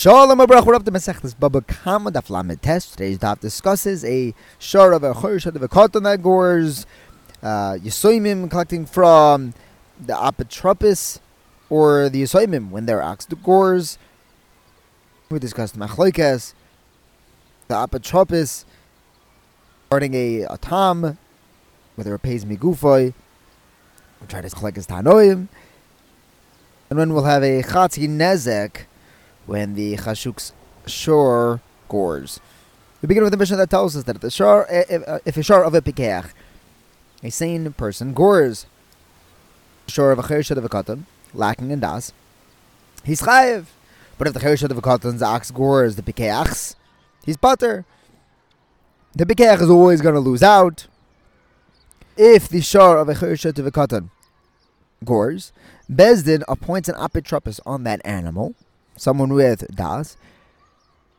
Shalom Abrach, we're up to Masechtas Baba Kama Daf Lamed Tes. Today's daf discusses a shor of a chorish of a cotton that gores, uh, collecting from the apotropis or the Yisoimim when they're asked to gores. We discussed Machloikas, the apotropis, regarding a, atam, whether it pays migufoy, we try to collect his tanoim, and then we'll have a chatzi nezek when the chashuk's shore gores. We begin with a mission that tells us that if, the shore, eh, if, uh, if a shore of a pikeach, a sane person, gores shore of a chershet of a katan, lacking in das, he's chayiv. But if the chershet of a cotton's ox gores the pikeachs, he's butter. The pikeach is always going to lose out. If the shore of a chershet of a katan gores, Bezdin appoints an apotropis on that animal, someone with das,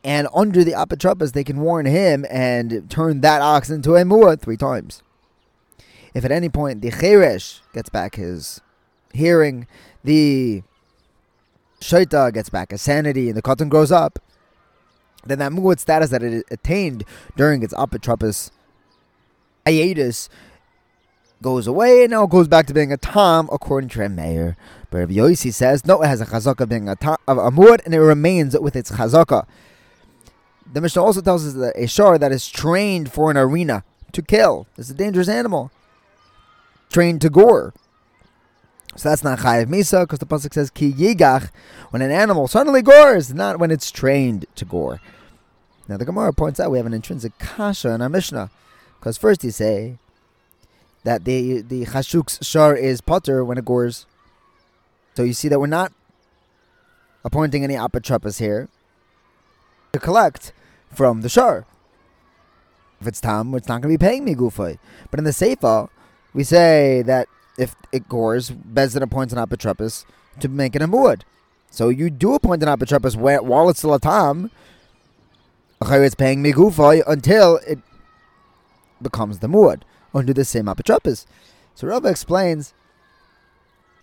and under the apotropos they can warn him and turn that ox into a muad three times. If at any point the cheresh gets back his hearing, the shaita gets back his sanity, and the cotton grows up, then that muad status that it attained during its apotropos hiatus goes away and now it goes back to being a tam according to Meir. But Rabbi Yossi says no, it has a chazaka being a tam, of and it remains with its chazaka. The Mishnah also tells us that a shar that is trained for an arena to kill is a dangerous animal, trained to gore. So that's not chayiv misa because the pasuk says ki yigach when an animal suddenly gores, not when it's trained to gore. Now the Gemara points out we have an intrinsic kasha in our Mishnah because first you say that the the chashuk's shar is potter when it gores. So you see that we're not appointing any apotropos here to collect from the shar. If it's tam, it's not going to be paying me gufay. But in the seifa, we say that if it gores, Bezdin appoints an apotropos to make it a muad. So you do appoint an apotropos while it's still a tam. It's paying me gufay until it becomes the muad under the same apotropos. So Rava explains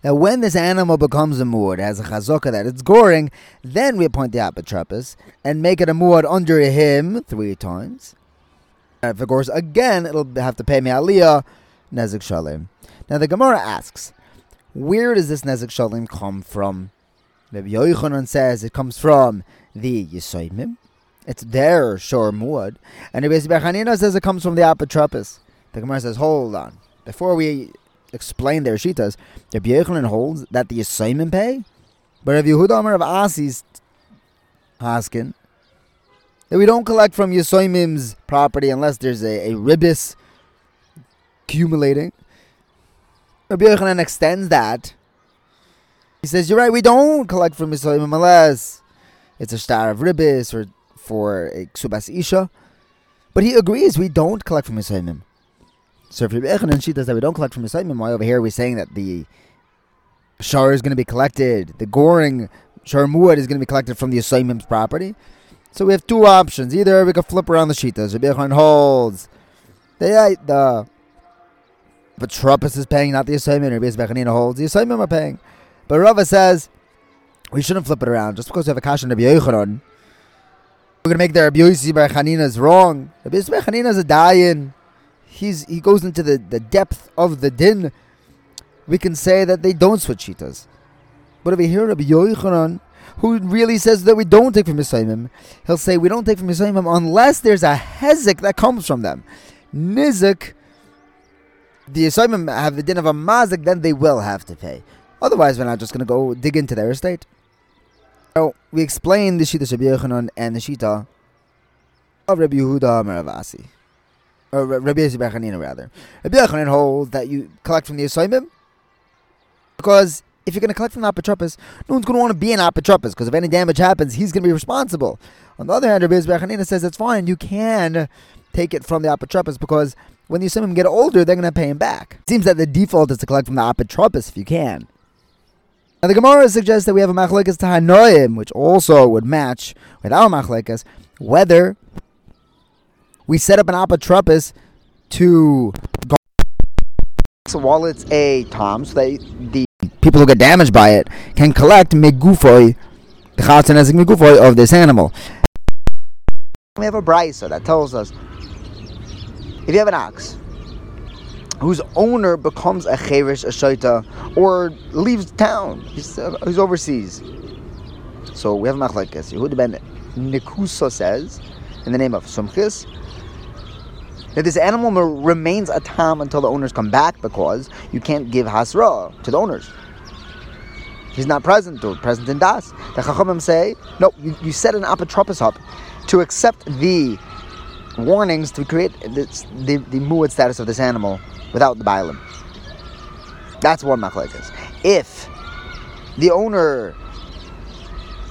that when this animal becomes a muad, has a chazaka that it's goring, then we appoint the apotropos and make it a muad under him three times. And if it again, it'll have to pay me aliyah nezik shalim. Now the Gemara asks, where does this nezik shalim come from? Rabbi Yochanan says it comes from the Yisoimim. It's their shor muad. And Rabbi Bechanina says it comes from the apotropos. The Gemara says, hold on. Before we explain their shitas, Rabbi Yochanan holds that the Yisayim pay, but Rabbi Yehuda Amar of Asi's Haskin, that we don't collect from Yisoimim's property unless there's a, a ribis accumulating. Rabbi Yochanan extends that. He says, you're right, we don't collect from Yisoimim unless it's a shtar of ribis or for a ksubas isha. But he agrees we don't collect from Yisoimim. So and she does that we don't collect from the Yisayim, why over here we're saying that the shar is going to be collected, the goring shar muad is going to be collected from the Yisayim's property? So we have two options. Either we can flip around the shitas. Rabbi Echon holds the the apotropos is paying, not the Yisayim. Rabbi Bechanina holds the Yisayim are paying. But Rava says we shouldn't flip it around just because we have a kash on Rabbi Yochanan. We're going to make the Rabbi Yossi Bechanina's wrong. Rabbi Bechanina is a dayan he's he goes into the, the depth of the din, we can say that they don't switch shitas. But if we hear Rabbi Yochanan, who really says that we don't take from Yisayimim, he'll say we don't take from Yisayimim unless there's a hezek that comes from them. Nizik, the Yisayimim have the din of a mazik, then they will have to pay. Otherwise, we're not just going to go dig into their estate. So, we explain the Shita Rabbi Yochanan and the Shita of Rabbi Yehuda Meravasi or Rabbi Yossi rather. Rabbi Yochanan holds that you collect from the Yisayimim because if you're going to collect from the apotropos, no one's going to want to be an apotropos because if any damage happens, he's going to be responsible. On the other hand, Rabbi Yossi says it's fine. You can take it from the apotropos because when the Yisayimim get older, they're going to pay him back. It seems that the default is to collect from the apotropos if you can. Now the Gemara suggests that we have a machlekas tanoim, which also would match with our machlekas, whether we set up an apotropos to while it's a tom, so that the people who get damaged by it can collect megufoy chatzin nezek migufoy of this animal. We have a brisa that tells us if you have an ox whose owner becomes a cherish, a shaita, or leaves town, he's, uh, he's overseas. So we have machlekes. Yehud ben Nikusa says, in the name of Sumchis, that this animal remains a tam until the owners come back because you can't give hasra to the owners. He's not present or present in das. The Chachamim say, no, you, you set an apotropos up to accept the warnings to create this, the, the muad status of this animal without the bailim. That's one machlekes. If the owner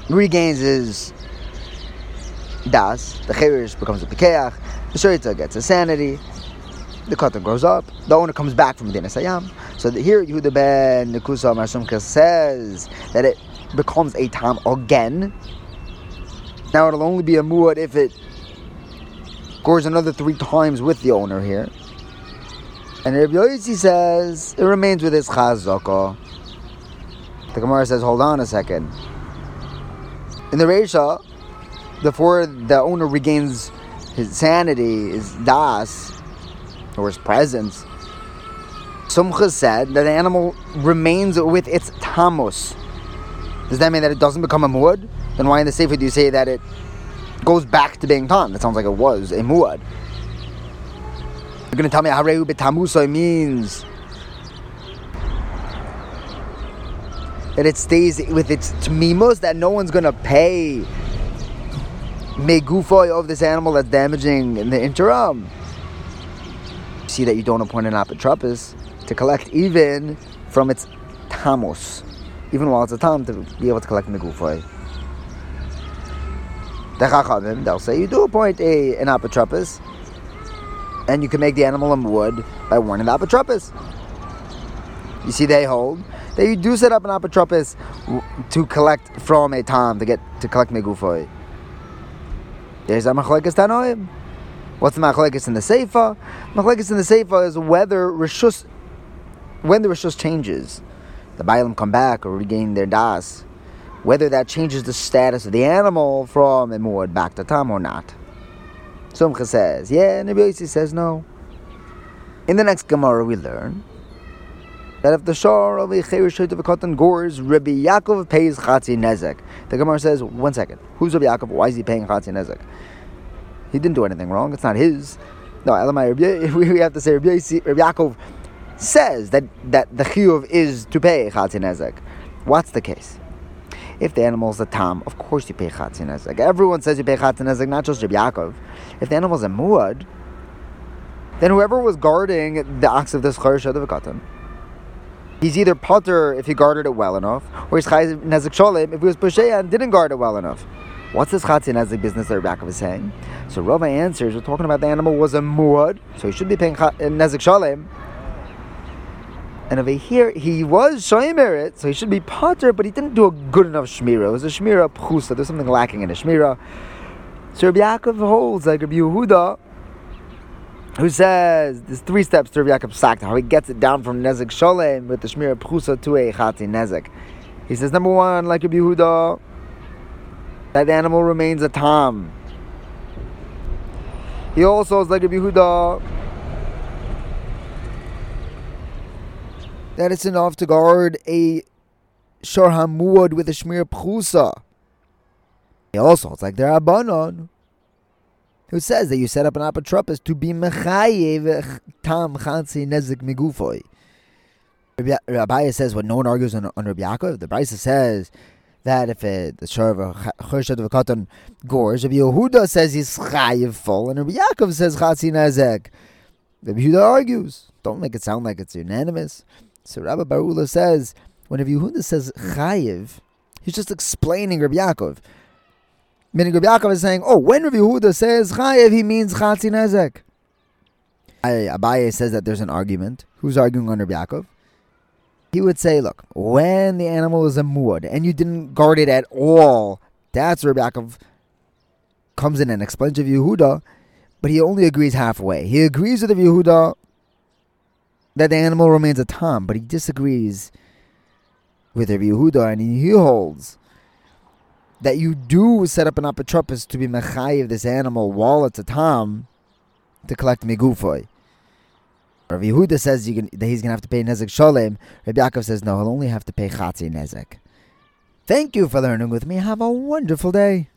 regains his das, the cherish becomes a pikeach, the shorita gets a sanity, the cotton grows up, the owner comes back from Medinas Hayam. So here Yehuda ben Nekusa Marsumka says that it becomes a tam again. Now it'll only be a muad if it scores another three times with the owner here. And Rabbi Yossi says it remains with his chazaka. The Gemara says, hold on a second. In the Reisha, before the owner regains his sanity, his das, or his presence, Sumcha said that the animal remains with its tamus. Does that mean that it doesn't become a muad? Then why in the seifa do you say that it goes back to being tam? That sounds like it was a muad. You're going to tell me Hareu betamusa means that it stays with its tmimos, that no one's going to pay megufoy of this animal that's damaging in the interim. See that you don't appoint an apotropos to collect even from its tamos, even while it's a tam, to be able to collect megufoy. The chachamim, they'll say you do appoint a an apotropos, and you can make the animal a wood by warning the apotropos. You see, they hold that you do set up an apotropos to collect from a tam to get to collect megufoy. There's a machlekes tanoim. What's the machlekes in the seifa? Machlekes in the seifa is whether rishus, when the rishus changes, the bailam come back or regain their das, whether that changes the status of the animal from a muad back to tam or not. Sumcha says, yeah, Yossi says no. In the next Gemara we learn that if the shor of a cherish of a cotton gores, Rabbi Yaakov pays chatzi nezek. The Gemara says, one second, who's Rabbi Yaakov? Why is he paying chatzi nezek? He didn't do anything wrong. It's not his. No, Elamai, we have to say Rabbi, Yaakov says that, that the chiyuv is to pay chatzi nezek. What's the case? If the animal's a tam, of course you pay chatzi nezek. Everyone says you pay chatzi nezek, not just Rabbi Yaakov. If the animal's a muad, then whoever was guarding the ox of this charish of cotton, He's either potter if he guarded it well enough, or he's chayz nezik sholim if he was pusheya and didn't guard it well enough. What's this chatzin nezik business that Reb Yaakov was saying? So Rava answers, we're talking about the animal was a muad, so he should be paying nezik sholim. And over here, he was shomer so he should be potter, but he didn't do a good enough shmira. It was a shmira pchusa. There's something lacking in a shmira. So Rabbi Yaakov holds like Rabbi Yehuda who says there's three steps to Rabbi Yaakov Sakta, how he gets it down from Nezek Sholem with the Shmir Pchusa to a Chatzi Nezek. He says, number one, like Rabbi Yehuda, that animal remains a Tam. He also is like Rabbi Yehuda, that it's enough to guard a Shor Hamuad with a Shmir Pchusa. He also, it's like their Abanon who says that you set up an apotropos to be mechayev tam chatzi nezik migufoy. Rabbi says what no one argues on, on Rabbi Yaakov. The Brisa says that if it, the shor of a choshet of cotton gores, Rabbi Yehuda says he's chayiv full, and Rabbi Yaakov says chatzi nezek. Rabbi Yehuda argues. Don't make it sound like it's unanimous. So Rabbi Barula says when Rabbi Yehuda says chayiv, he's just explaining Rabbi Yaakov. Meaning Rabbi Yaakov is saying, oh, when Rabbi Yehuda says chayev, he means chatzi nezek. Abaye says that there's an argument. Who's arguing on Rabbi Yaakov? He would say, look, when the animal is a muad and you didn't guard it at all, that's Rabbi Yaakov comes in and explains to Yehuda, but he only agrees halfway. He agrees with the Yehuda that the animal remains a tam, but he disagrees with Rabbi Yehuda and he holds that you do set up an apotropos to be mechayiv this animal while it's a tam to collect migufoy. Rav Yehuda says can, that he's going to have to pay nezek shalem. Rabbi Yaakov says no, he'll only have to pay chatzi nezek. Thank you for learning with me. Have a wonderful day.